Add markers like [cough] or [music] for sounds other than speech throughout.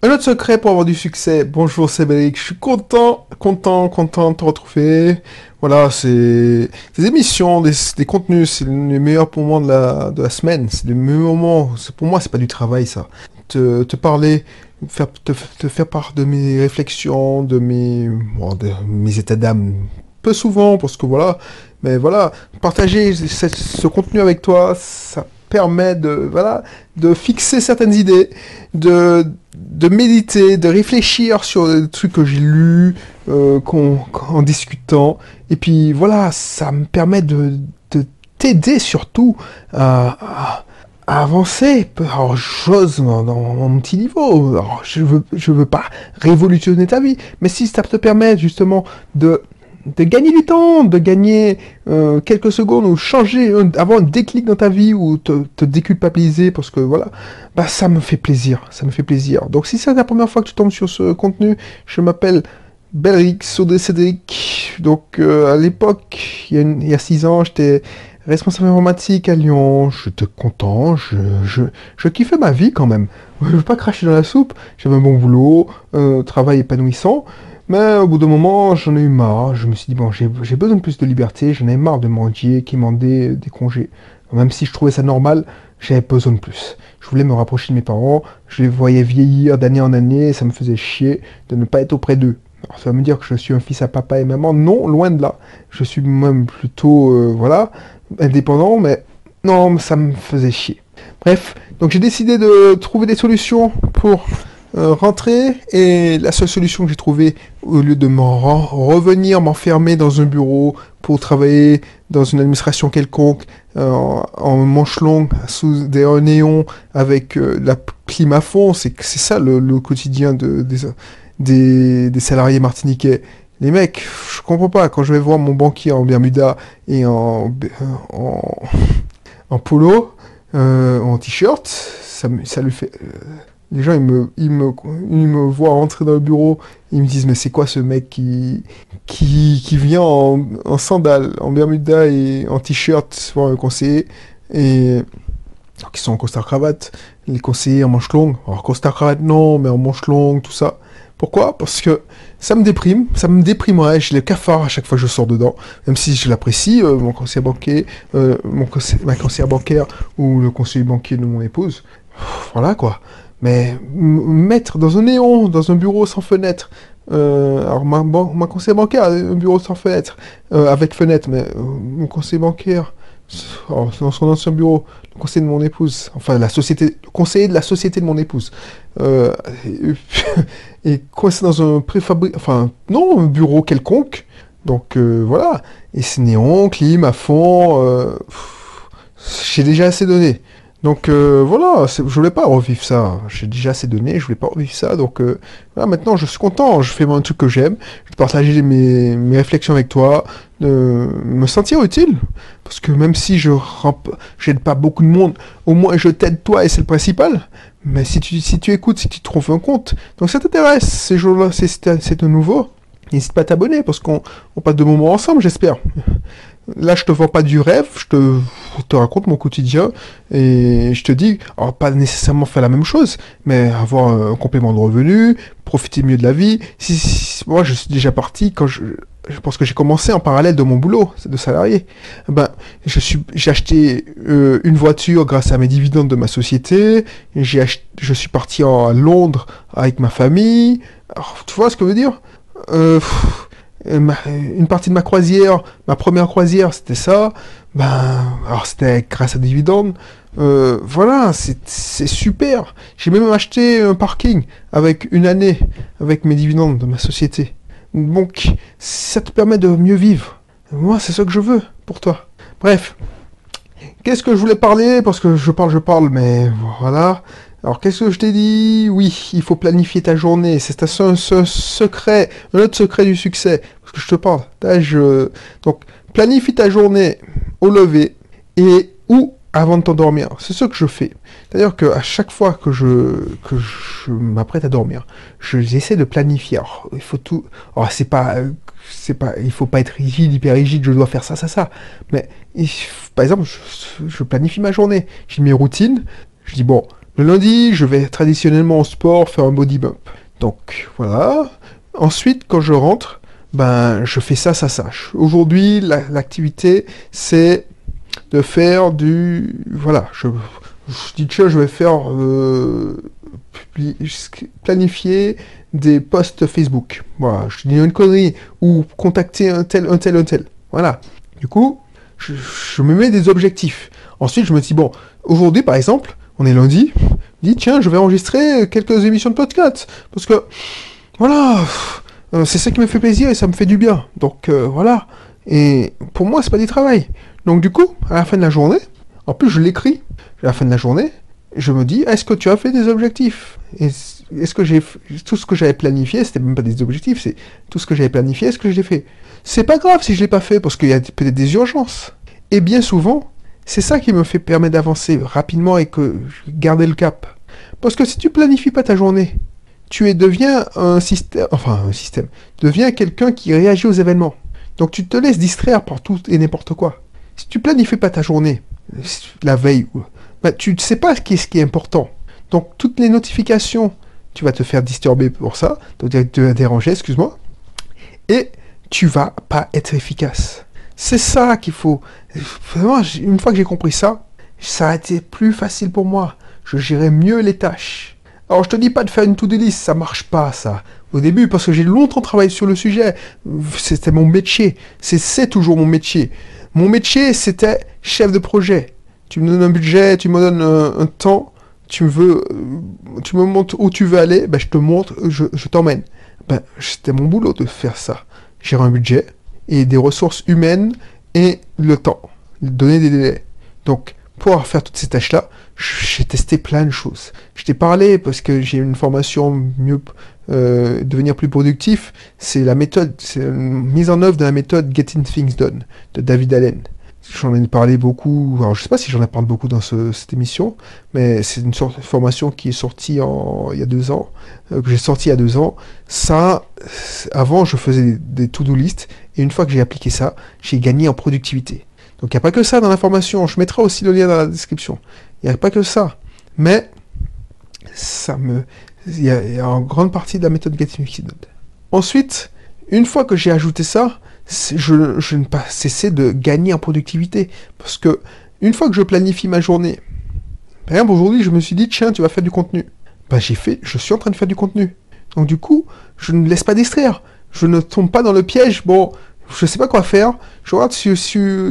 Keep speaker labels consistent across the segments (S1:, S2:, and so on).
S1: Un autre secret pour avoir du succès. Bonjour, c'est Bélic. Je suis content, content, content de te retrouver. Voilà, c'est des émissions, des, contenus, c'est les meilleurs moments de la, de la semaine. C'est les meilleurs moments. Pour moi, c'est pas du travail, ça. Te, parler, faire, te, faire part de mes réflexions, de mes, de mes états d'âme. Peu souvent, parce que voilà. Mais voilà, partager ce contenu avec toi, ça permet de, voilà, de fixer certaines idées, de, de méditer, de réfléchir sur les trucs que j'ai lus, euh, qu'on- en discutant. Et puis voilà, ça me permet de, de t'aider surtout à, avancer. Alors j'ose dans, mon petit niveau. Je veux, je veux pas révolutionner ta vie, mais si ça te permet justement de de gagner du temps, de gagner euh, quelques secondes ou changer, un- avoir un déclic dans ta vie ou te, déculpabiliser parce que voilà, bah ça me fait plaisir, ça me fait plaisir. Donc si c'est la première fois que tu tombes sur ce contenu, je m'appelle Belric Sodé Cédric. Donc euh, à l'époque, il y a une- il y a six ans, j'étais responsable informatique à Lyon. J'étais content, je, je, kiffais ma vie quand même. [laughs] Je veux pas cracher dans la soupe, j'avais un bon boulot, un travail épanouissant. Mais au bout d'un moment, j'en ai eu marre. Je me suis dit, bon, j'ai besoin de plus de liberté. J'en ai marre de mendier qui m'en des, congés. Même si je trouvais ça normal, j'avais besoin de plus. Je voulais me rapprocher de mes parents. Je les voyais vieillir d'année en année. Ça me faisait chier de ne pas être auprès d'eux. Alors, ça va me dire que je suis un fils à papa et maman. Non, loin de là. Je suis même plutôt, euh, voilà, indépendant. Mais non, ça me faisait chier. Bref, donc j'ai décidé de trouver des solutions pour rentrer et la seule solution que j'ai trouvée, au lieu de m'en revenir m'enfermer dans un bureau pour travailler dans une administration quelconque euh, en, manche longue sous des néons avec euh, la clim à fond, c'est c'est ça le, le quotidien de, des, des, des salariés martiniquais. Les mecs, je comprends pas, quand je vais voir mon banquier en Bermuda et en, en, [laughs] en polo, euh, en t-shirt, ça, ça lui fait... les gens, ils me, ils, me, ils me voient rentrer dans le bureau, ils me disent, mais c'est quoi ce mec qui, qui, qui vient en, sandales, en Bermuda et en t-shirt voir un conseiller, et qui sont en costard-cravate, les conseillers en manche longue. Alors, costard-cravate, non, mais en manche longue, tout ça. Pourquoi? Parce que ça me déprime, ça me déprimerait, j'ai le cafard à chaque fois que je sors dedans, même si je l'apprécie, euh, mon conseiller banquier, euh, mon ma conseillère bancaire ou le conseiller banquier de mon épouse. Voilà quoi. Mais mettre dans un néon, dans un bureau sans fenêtre, euh, alors ma, ban- ma conseillère bancaire un bureau sans fenêtre, euh, avec fenêtre, mais euh, mon conseiller bancaire, alors, dans son ancien bureau, le conseiller de mon épouse, enfin la société, le conseiller de la société de mon épouse, euh, et, [laughs] et coincé dans un préfabriqué, enfin non, un bureau quelconque, donc voilà, et c'est néon, clim à fond, j'ai déjà assez donné. Donc euh, voilà, je voulais pas revivre ça. J'ai déjà assez donné, je voulais pas revivre ça. Donc euh, voilà, maintenant je suis content, je fais un truc que j'aime, je partager mes, réflexions avec toi, de me sentir utile. Parce que même si je j'aide pas beaucoup de monde, au moins je t'aide toi et c'est le principal. Mais si tu, si tu écoutes, si tu trouves un compte, donc ça t'intéresse, ces jours-là, c'est- de nouveau, n'hésite pas à t'abonner parce qu'on on passe de moments ensemble, j'espère. Là, je te vends pas du rêve, je te, je te raconte mon quotidien et je te dis, alors pas nécessairement faire la même chose, mais avoir un complément de revenu, profiter mieux de la vie. Si, si- moi, je suis déjà parti quand je, je pense que j'ai commencé en parallèle de mon boulot de salarié. Ben, je suis, j'ai acheté euh, une voiture grâce à mes dividendes de ma société. J'ai je suis parti en- à Londres avec ma famille. Alors, tu vois ce que je veux dire? Euh, pff, une partie de ma croisière, ma première croisière, c'était ça. Ben, alors c'était grâce à dividendes. Euh, voilà, c'est super. J'ai même acheté un parking avec une année, avec mes dividendes de ma société. Donc, ça te permet de mieux vivre. Moi, c'est ça que je veux pour toi. Bref. Qu'est-ce que je voulais parler? Parce que je parle, je parle, mais voilà. Alors, qu'est-ce que je t'ai dit? Oui, il faut planifier ta journée. C'est un secret, un autre secret du succès. Je te parle. Je... Donc, planifie ta journée au lever et ou avant de t'endormir. C'est ce que je fais. C'est-à-dire qu'à chaque fois que je, que je m'apprête à dormir, je- j'essaie de planifier. Alors, il faut tout. Alors, c'est pas. C'est pas, il faut pas être rigide, hyper rigide, je dois faire ça, ça, ça. Mais, par exemple, je, je planifie ma journée. J'ai mes routines. Je dis, bon, Le lundi, je vais traditionnellement au sport faire un body bump. Donc voilà. Ensuite, quand je rentre, ben je fais ça, ça, ça. Aujourd'hui, l'activité, c'est de faire du... Voilà, je, dis, tiens, je vais faire... Euh, planifier des posts Facebook. Voilà, je dis une connerie. Ou contacter un tel, un tel, un tel. Voilà. Du coup, je, me mets des objectifs. Ensuite, je me dis, bon, aujourd'hui, par exemple, on est lundi, je dis, tiens, je vais enregistrer quelques émissions de podcast. Parce que, voilà, euh, c'est ça qui me fait plaisir et ça me fait du bien. Donc, euh, voilà. Et pour moi, c'est pas du travail. Donc, du coup, à la fin de la journée, en plus, je l'écris, à la fin de la journée, je me dis, est-ce que tu as fait des objectifs? Est-ce que j'ai tout ce que j'avais planifié, c'était même pas des objectifs, c'est tout ce que j'avais planifié, est-ce que je l'ai fait? C'est pas grave si je l'ai pas fait parce qu'il y a peut-être des urgences. Et bien souvent, c'est ça qui me fait permettre d'avancer rapidement et que garder le cap. Parce que si tu planifies pas ta journée, tu deviens un système, enfin un système, deviens quelqu'un qui réagit aux événements. Donc tu te laisses distraire par tout et n'importe quoi. Si tu planifies pas ta journée, la veille, bah, tu ne sais pas ce qui est, important. Donc toutes les notifications, tu vas te faire disturber pour ça, te déranger, excuse-moi, et tu vas pas être efficace. C'est ça qu'il faut. Vraiment, une fois que j'ai compris ça, ça a été plus facile pour moi. Je gérais mieux les tâches. Alors je te dis pas de faire une to-do list, ça marche pas ça. Au début, parce que j'ai longtemps travaillé sur le sujet, c'était mon métier, c'est toujours mon métier. Mon métier, c'était chef de projet tu me donnes un budget, tu me donnes un, temps, tu veux, euh, tu me montres où tu veux aller, ben, je te montre, je, t'emmène. Ben, c'était mon boulot de faire ça. Gérer un budget et des ressources humaines et le temps. Donner des délais. Donc, pour faire toutes ces tâches-là, j'ai testé plein de choses. Je t'ai parlé parce que j'ai une formation mieux euh, devenir plus productif. C'est la méthode, c'est une mise en œuvre de la méthode Getting Things Done de David Allen. J'en ai parlé beaucoup, alors je sais pas si j'en ai parlé beaucoup dans cette émission, mais c'est une sorte de formation qui est sortie en, il y a deux ans, euh, que j'ai sorti il y a deux ans. Ça, avant je faisais des to-do list, et une fois que j'ai appliqué ça, j'ai gagné en productivité. Donc il n'y a pas que ça dans la formation, je mettrai aussi le lien dans la description. Il n'y a pas que ça, mais ça me... Il y, a, en grande partie de la méthode Getting Ensuite, une fois que j'ai ajouté ça, je, je ne pas cesser de gagner en productivité. Parce que une fois que je planifie ma journée, par aujourd'hui je me suis dit tiens tu vas faire du contenu. Ben j'ai fait, je suis en train de faire du contenu. Donc du coup, je ne laisse pas distraire. Je ne tombe pas dans le piège. Bon, je sais pas quoi faire. Je regarde si,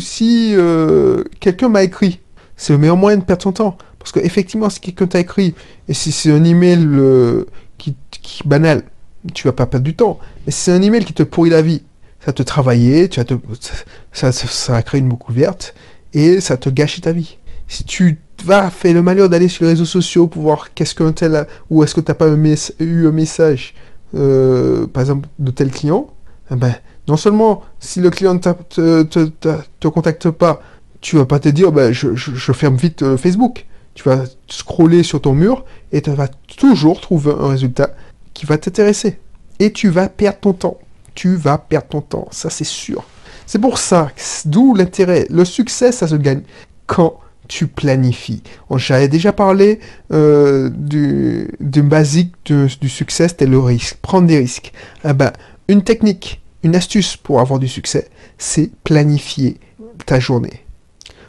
S1: si, euh, quelqu'un m'a écrit. C'est le meilleur moyen de perdre son temps. Parce que effectivement, si quelqu'un t'a écrit et si c'est un email euh, qui, qui banal, tu vas pas perdre du temps. Mais si c'est un email qui te pourrit la vie, ça te travailler, tu te, ça, ça, créé une boucle verte et ça te gâche ta vie. Si tu vas faire le malheur d'aller sur les réseaux sociaux pour voir qu'est-ce qu'un tel ou est-ce que tu n'as pas eu un message, euh, par exemple, de tel client, eh ben, non seulement si le client ne te, te, te, contacte pas, tu vas pas te dire ben, je, ferme vite euh, Facebook. Tu vas scroller sur ton mur et tu vas toujours trouver un résultat qui va t'intéresser. Et tu vas perdre ton temps tu vas perdre ton temps, ça c'est sûr. C'est pour ça, d'où l'intérêt. Le succès, ça se gagne quand tu planifies. J'avais déjà parlé euh, du, basique du succès, c'était le risque, prendre des risques. Eh ben, une technique, une astuce pour avoir du succès, c'est planifier ta journée.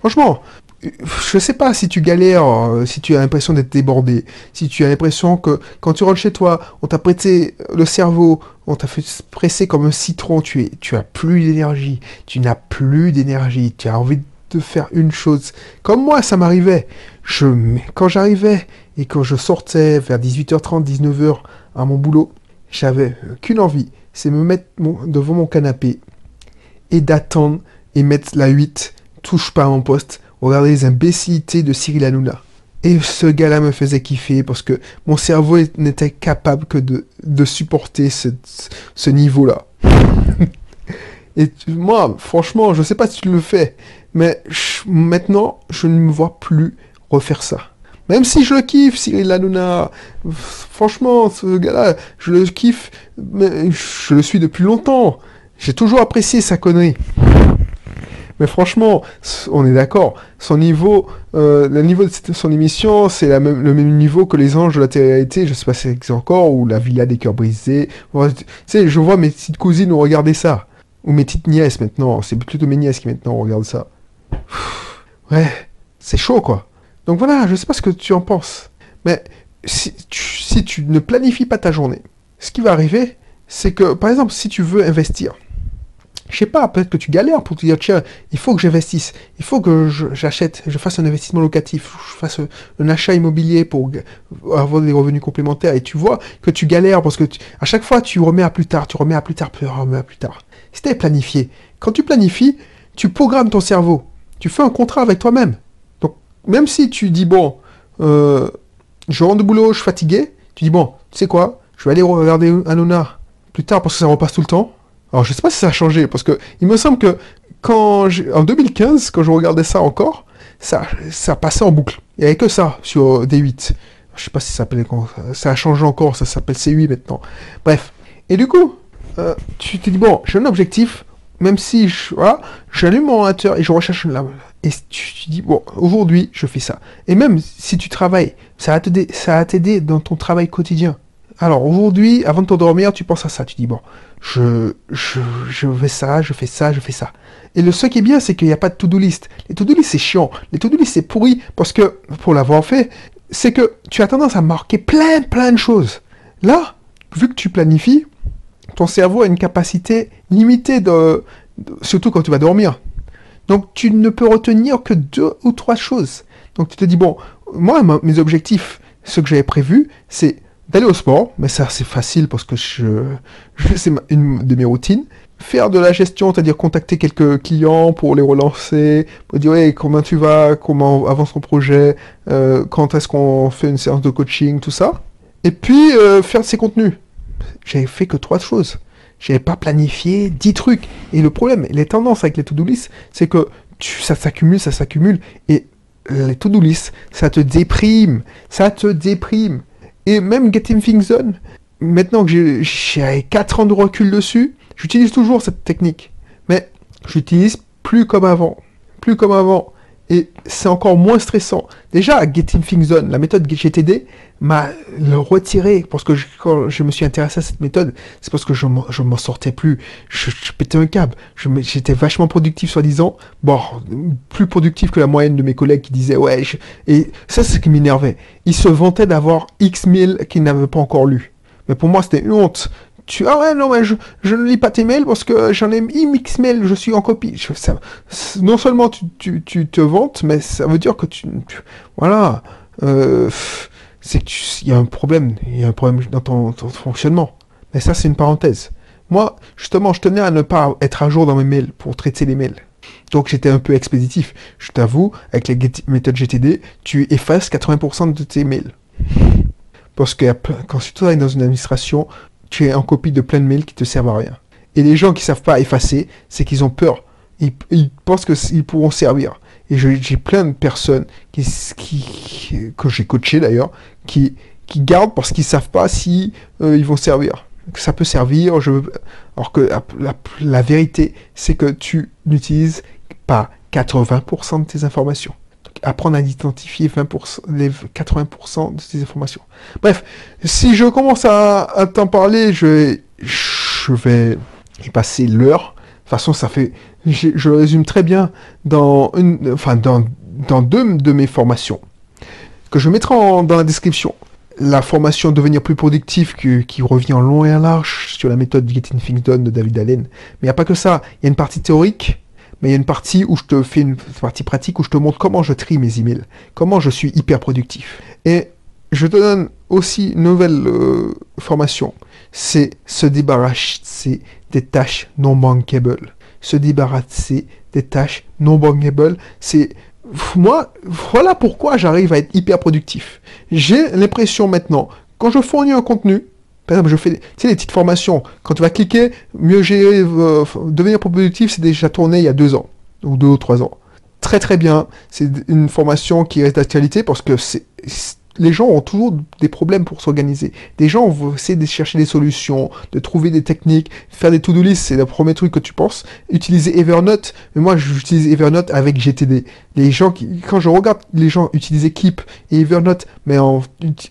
S1: Franchement, je sais pas si tu galères, euh, si tu as l'impression d'être débordé, si tu as l'impression que quand tu rentres chez toi, on t'a prêté le cerveau, on t'a fait presser comme un citron, tu es, tu as plus d'énergie, tu n'as plus d'énergie, tu as envie de faire une chose. Comme moi, ça m'arrivait. Quand j'arrivais et quand je sortais vers 18h30, 19h à mon boulot, j'avais qu'une envie, c'est me mettre devant mon canapé et d'attendre et mettre la 8, touche pas à mon poste, regarder les imbécilités de Cyril Hanouna. Et ce gars-là me faisait kiffer parce que mon cerveau n'était capable que de, de supporter ce, ce niveau-là. [laughs] Et moi, franchement, je sais pas si tu le fais, mais maintenant, je ne me vois plus refaire ça. Même si je le kiffe, Cyril Hanouna, franchement, ce gars-là, je le kiffe, mais je le suis depuis longtemps. J'ai toujours apprécié sa connerie. Mais franchement, on est d'accord. Son niveau, euh, le niveau de son émission, c'est le même niveau que les anges de la télé-réalité. Je sais pas si c'est encore ou la villa des cœurs brisés. Tu sais, je vois mes petites cousines ont regardé ça. Ou mes petites nièces maintenant. C'est plutôt mes nièces qui maintenant regardent ça. Ouais, c'est chaud quoi. Donc voilà, je sais pas ce que tu en penses. Mais si tu ne planifies pas ta journée, ce qui va arriver, c'est que, par exemple, si tu veux investir, je sais pas, peut-être que tu galères pour te dire, tiens, il faut que j'investisse, il faut que j'achète, je, fasse un investissement locatif, je fasse un achat immobilier pour avoir des revenus complémentaires, et tu vois que tu galères parce que à chaque fois tu remets à plus tard, tu remets à plus tard, tu remets à plus tard. Tu planifié, quand tu planifies, tu programmes ton cerveau, tu fais un contrat avec toi-même. Donc, même si tu dis, bon, euh, je rentre de boulot, je suis fatigué, tu dis, bon, tu sais quoi, je vais aller regarder Anona plus tard parce que ça repasse tout le temps. Alors je sais pas si ça a changé parce que il me semble que quand en 2015 quand je regardais ça encore, ça ça passait en boucle. Il y avait que ça sur D8. Je sais pas si ça s'appelait ça a changé encore, ça s'appelle C8 maintenant. Bref. Et du coup, euh, tu te dis bon, j'ai un objectif, même si je voilà, j'allume mon ordinateur et je recherche la et tu, te dis bon, aujourd'hui, je fais ça. Et même si tu travailles, ça va ça va t'aider dans ton travail quotidien. Alors aujourd'hui, avant de t'endormir, tu penses à ça. Tu dis, bon, je, je, je fais ça, je fais ça, je fais ça. Et le ce qui est bien, c'est qu'il n'y a pas de to-do list. Les to-do list, c'est chiant. Les to-do list, c'est pourri parce que, pour l'avoir fait, c'est que tu as tendance à marquer plein, plein de choses. Là, vu que tu planifies, ton cerveau a une capacité limitée de, surtout quand tu vas dormir. Donc tu ne peux retenir que deux ou trois choses. Donc tu te dis, bon, moi, mes objectifs, ce que j'avais prévu, c'est d'aller au sport, mais ça c'est facile parce que je, je c'est une de mes routines. Faire de la gestion, c'est-à-dire contacter quelques clients pour les relancer, pour dire hey, comment tu vas, comment avance ton projet, euh, quand est-ce qu'on fait une séance de coaching, tout ça. Et puis euh, faire ses contenus. J'avais fait que trois choses. J'avais pas planifié dix trucs. Et le problème, les tendances avec les to-do list, c'est que tu, ça s'accumule, ça s'accumule, et les to-do list, ça te déprime, ça te déprime. Et même Getting Things Done, maintenant que j'ai 4 ans de recul dessus, j'utilise toujours cette technique. Mais j'utilise plus comme avant. Plus comme avant. Et c'est encore moins stressant. Déjà, Getting Things Done, la méthode GTD, m'a retiré. Parce que quand je me suis intéressé à cette méthode, c'est parce que je m'en sortais plus. Je, pétais un câble. J'étais vachement productif, soi-disant. Bon, plus productif que la moyenne de mes collègues qui disaient, ouais, et ça, c'est ce qui m'énervait. Ils se vantaient d'avoir X mille qu'ils n'avaient pas encore lu. Mais pour moi, c'était une honte tu ah ouais non mais je, je ne lis pas tes mails parce que j'en ai X mails je suis en copie. Non seulement tu, tu, tu, te vantes mais ça veut dire que tu, voilà euh, c'est qu'il y a un problème il y a un problème dans ton, fonctionnement. Mais ça c'est une parenthèse. Moi justement je tenais à ne pas être à jour dans mes mails pour traiter les mails. Donc j'étais un peu expéditif. Je t'avoue avec les méthodes GTD tu effaces 80% de tes mails. Parce que quand tu travailles dans une administration, tu es en copie de plein de mails qui te servent à rien. Et les gens qui savent pas effacer, c'est qu'ils ont peur. Ils, pensent qu'ils pourront servir. Et j'ai plein de personnes qui, que j'ai coaché d'ailleurs, qui, gardent parce qu'ils savent pas si euh, ils vont servir. Que ça peut servir. Alors que la vérité, c'est que tu n'utilises pas 80% de tes informations apprendre à identifier 20%, les 80% de ces informations. Bref, si je commence à, t'en parler, je, vais y passer l'heure. De toute façon, ça fait, je, résume très bien dans une, enfin, dans, dans deux de mes formations que je mettrai dans la description. La formation Devenir plus productif qui, revient en long et en large sur la méthode Getting Things Done de David Allen. Mais il n'y a pas que ça. Il y a une partie théorique mais il y a une partie où je te fais une partie pratique où je te montre comment je trie mes emails, comment je suis hyper productif. Et je te donne aussi une nouvelle euh, formation, c'est se débarrasser des tâches non bankables. Se débarrasser des tâches non bankables, c'est moi, voilà pourquoi j'arrive à être hyper productif. J'ai l'impression maintenant, quand je fournis un contenu, par exemple, je fais, tu sais, les petites formations. Quand tu vas cliquer, mieux gérer, euh, devenir productif, c'est déjà tourné il y a deux ans, ou deux ou trois ans. Très très bien. C'est une formation qui reste d'actualité parce que c'est, les gens ont toujours des problèmes pour s'organiser. Des gens vont essayer de chercher des solutions, de trouver des techniques, faire des to-do list, c'est le premier truc que tu penses. Utiliser Evernote, mais moi j'utilise Evernote avec GTD. Les gens qui, quand je regarde les gens utiliser Keep et Evernote, mais en,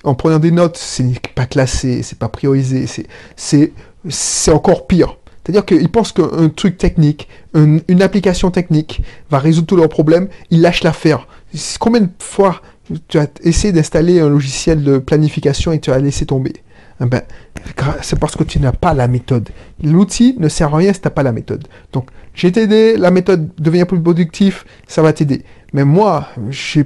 S1: en prenant des notes, c'est pas classé, c'est pas priorisé, c'est, c'est, encore pire. C'est-à-dire qu'ils pensent qu'un truc technique, une application technique va résoudre tous leurs problèmes, ils lâchent l'affaire. Combien de fois tu as essayé d'installer un logiciel de planification et tu as laissé tomber eh ben, c'est parce que tu n'as pas la méthode. L'outil ne sert à rien si tu n'as pas la méthode. Donc, j'ai t'aidé, la méthode devenir plus productif, ça va t'aider. Mais moi, je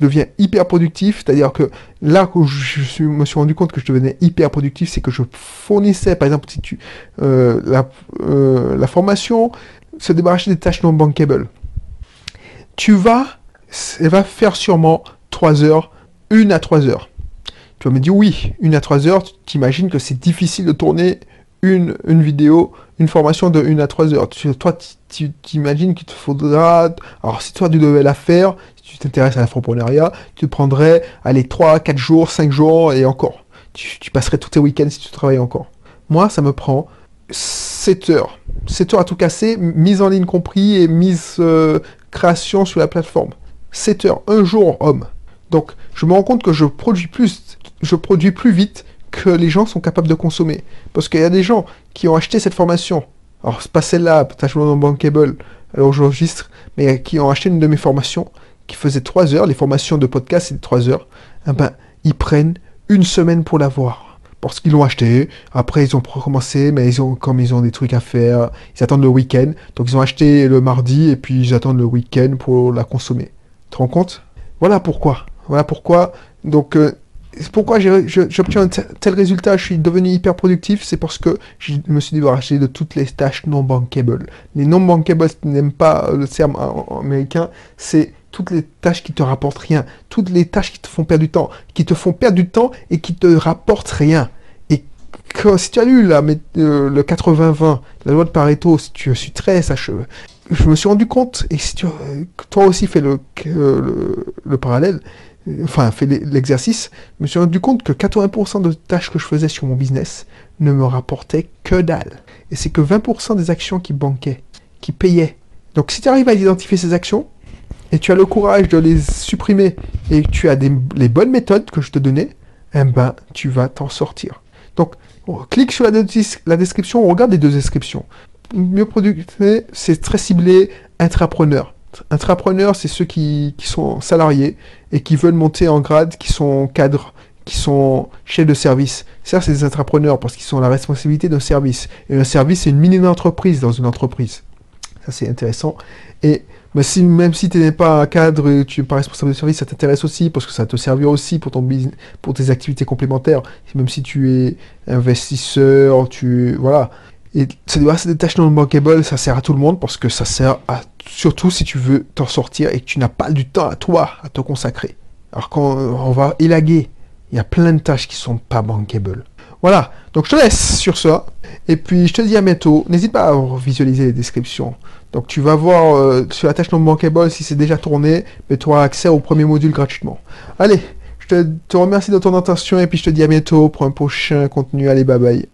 S1: deviens hyper productif, c'est-à-dire que là où je me suis rendu compte que je devenais hyper productif, c'est que je fournissais, par exemple, si tu, euh, euh, la formation, se débarrasser des tâches non bankable. Tu vas elle va faire sûrement 3 heures, 1 à 3 heures. Tu vas me dire oui, 1 à 3 heures, tu t'imagines que c'est difficile de tourner une, vidéo, une formation de 1 à 3 heures. toi, tu t'imagines qu'il te faudra... Alors si toi tu devais la faire, si tu t'intéresses à l'entrepreneuriat, tu prendrais, allez, 3, 4 jours, 5 jours et encore. Tu, passerais tous tes week-ends si tu travailles encore. Moi, ça me prend 7 heures. 7 heures à tout casser, mise en ligne compris et mise euh, création sur la plateforme. 7 heures, un jour homme. Donc je me rends compte que je produis plus, je produis plus vite que les gens sont capables de consommer. Parce qu'il y a des gens qui ont acheté cette formation. Alors c'est pas celle-là, peut-être non bankable, alors j'enregistre, mais qui ont acheté une de mes formations qui faisait 3 heures, les formations de podcast c'est 3 heures, eh ben, ils prennent une semaine pour l'avoir parce qu'ils l'ont acheté. Après, ils ont recommencé, mais ils ont, comme ils ont des trucs à faire, ils attendent le week-end. Donc, ils ont acheté le mardi et puis ils attendent le week-end pour la consommer te rends compte? Voilà pourquoi. Voilà pourquoi. Donc, euh, pourquoi j'obtiens un tel résultat, je suis devenu hyper productif, c'est parce que je me suis débarrassé de toutes les tâches non bankable. Les non bankable, si tu n'aimes pas le terme américain, c'est toutes les tâches qui te rapportent rien, toutes les tâches qui te font perdre du temps, qui te font perdre du temps et qui te rapportent rien. Et si tu as lu la, euh, le 80-20, la loi de Pareto, si tu suis très sacheux, je me suis rendu compte, et si tu, toi aussi fais le, le, parallèle, enfin fais l'exercice, je me suis rendu compte que 80% de tâches que je faisais sur mon business ne me rapportaient que dalle. Et c'est que 20% des actions qui banquaient, qui payaient. Donc si tu arrives à identifier ces actions, et tu as le courage de les supprimer, et tu as les bonnes méthodes que je te donnais, eh ben, tu vas t'en sortir. Donc, clique sur la, la description, regarde les deux descriptions mieux productif, c'est très ciblé intrapreneur. Intrapreneur, c'est ceux qui, sont salariés et qui veulent monter en grade, qui sont cadres, qui sont chefs de service. Ça, c'est des intrapreneurs parce qu'ils ont la responsabilité d'un service. Et un service, c'est une mini-entreprise dans une entreprise. Ça, c'est intéressant. Et si, même si tu n'es pas un cadre tu n'es pas responsable de service, ça t'intéresse aussi parce que ça te servira aussi pour, ton business, pour tes activités complémentaires. Même si tu es investisseur, tu voilà, et se débarrasser des tâches non bankable, ça sert à tout le monde parce que ça sert à surtout si tu veux t'en sortir et que tu n'as pas du temps à toi à te consacrer. Alors quand on va élaguer, il y a plein de tâches qui sont pas bankable. Voilà, donc je te laisse sur ça. Et puis je te dis à bientôt. N'hésite pas à visualiser les descriptions. Donc tu vas voir euh, sur la tâche non bankable si c'est déjà tourné, mais tu auras accès au premier module gratuitement. Allez, je te, te remercie de ton attention et puis je te dis à bientôt pour un prochain contenu. Allez, bye bye.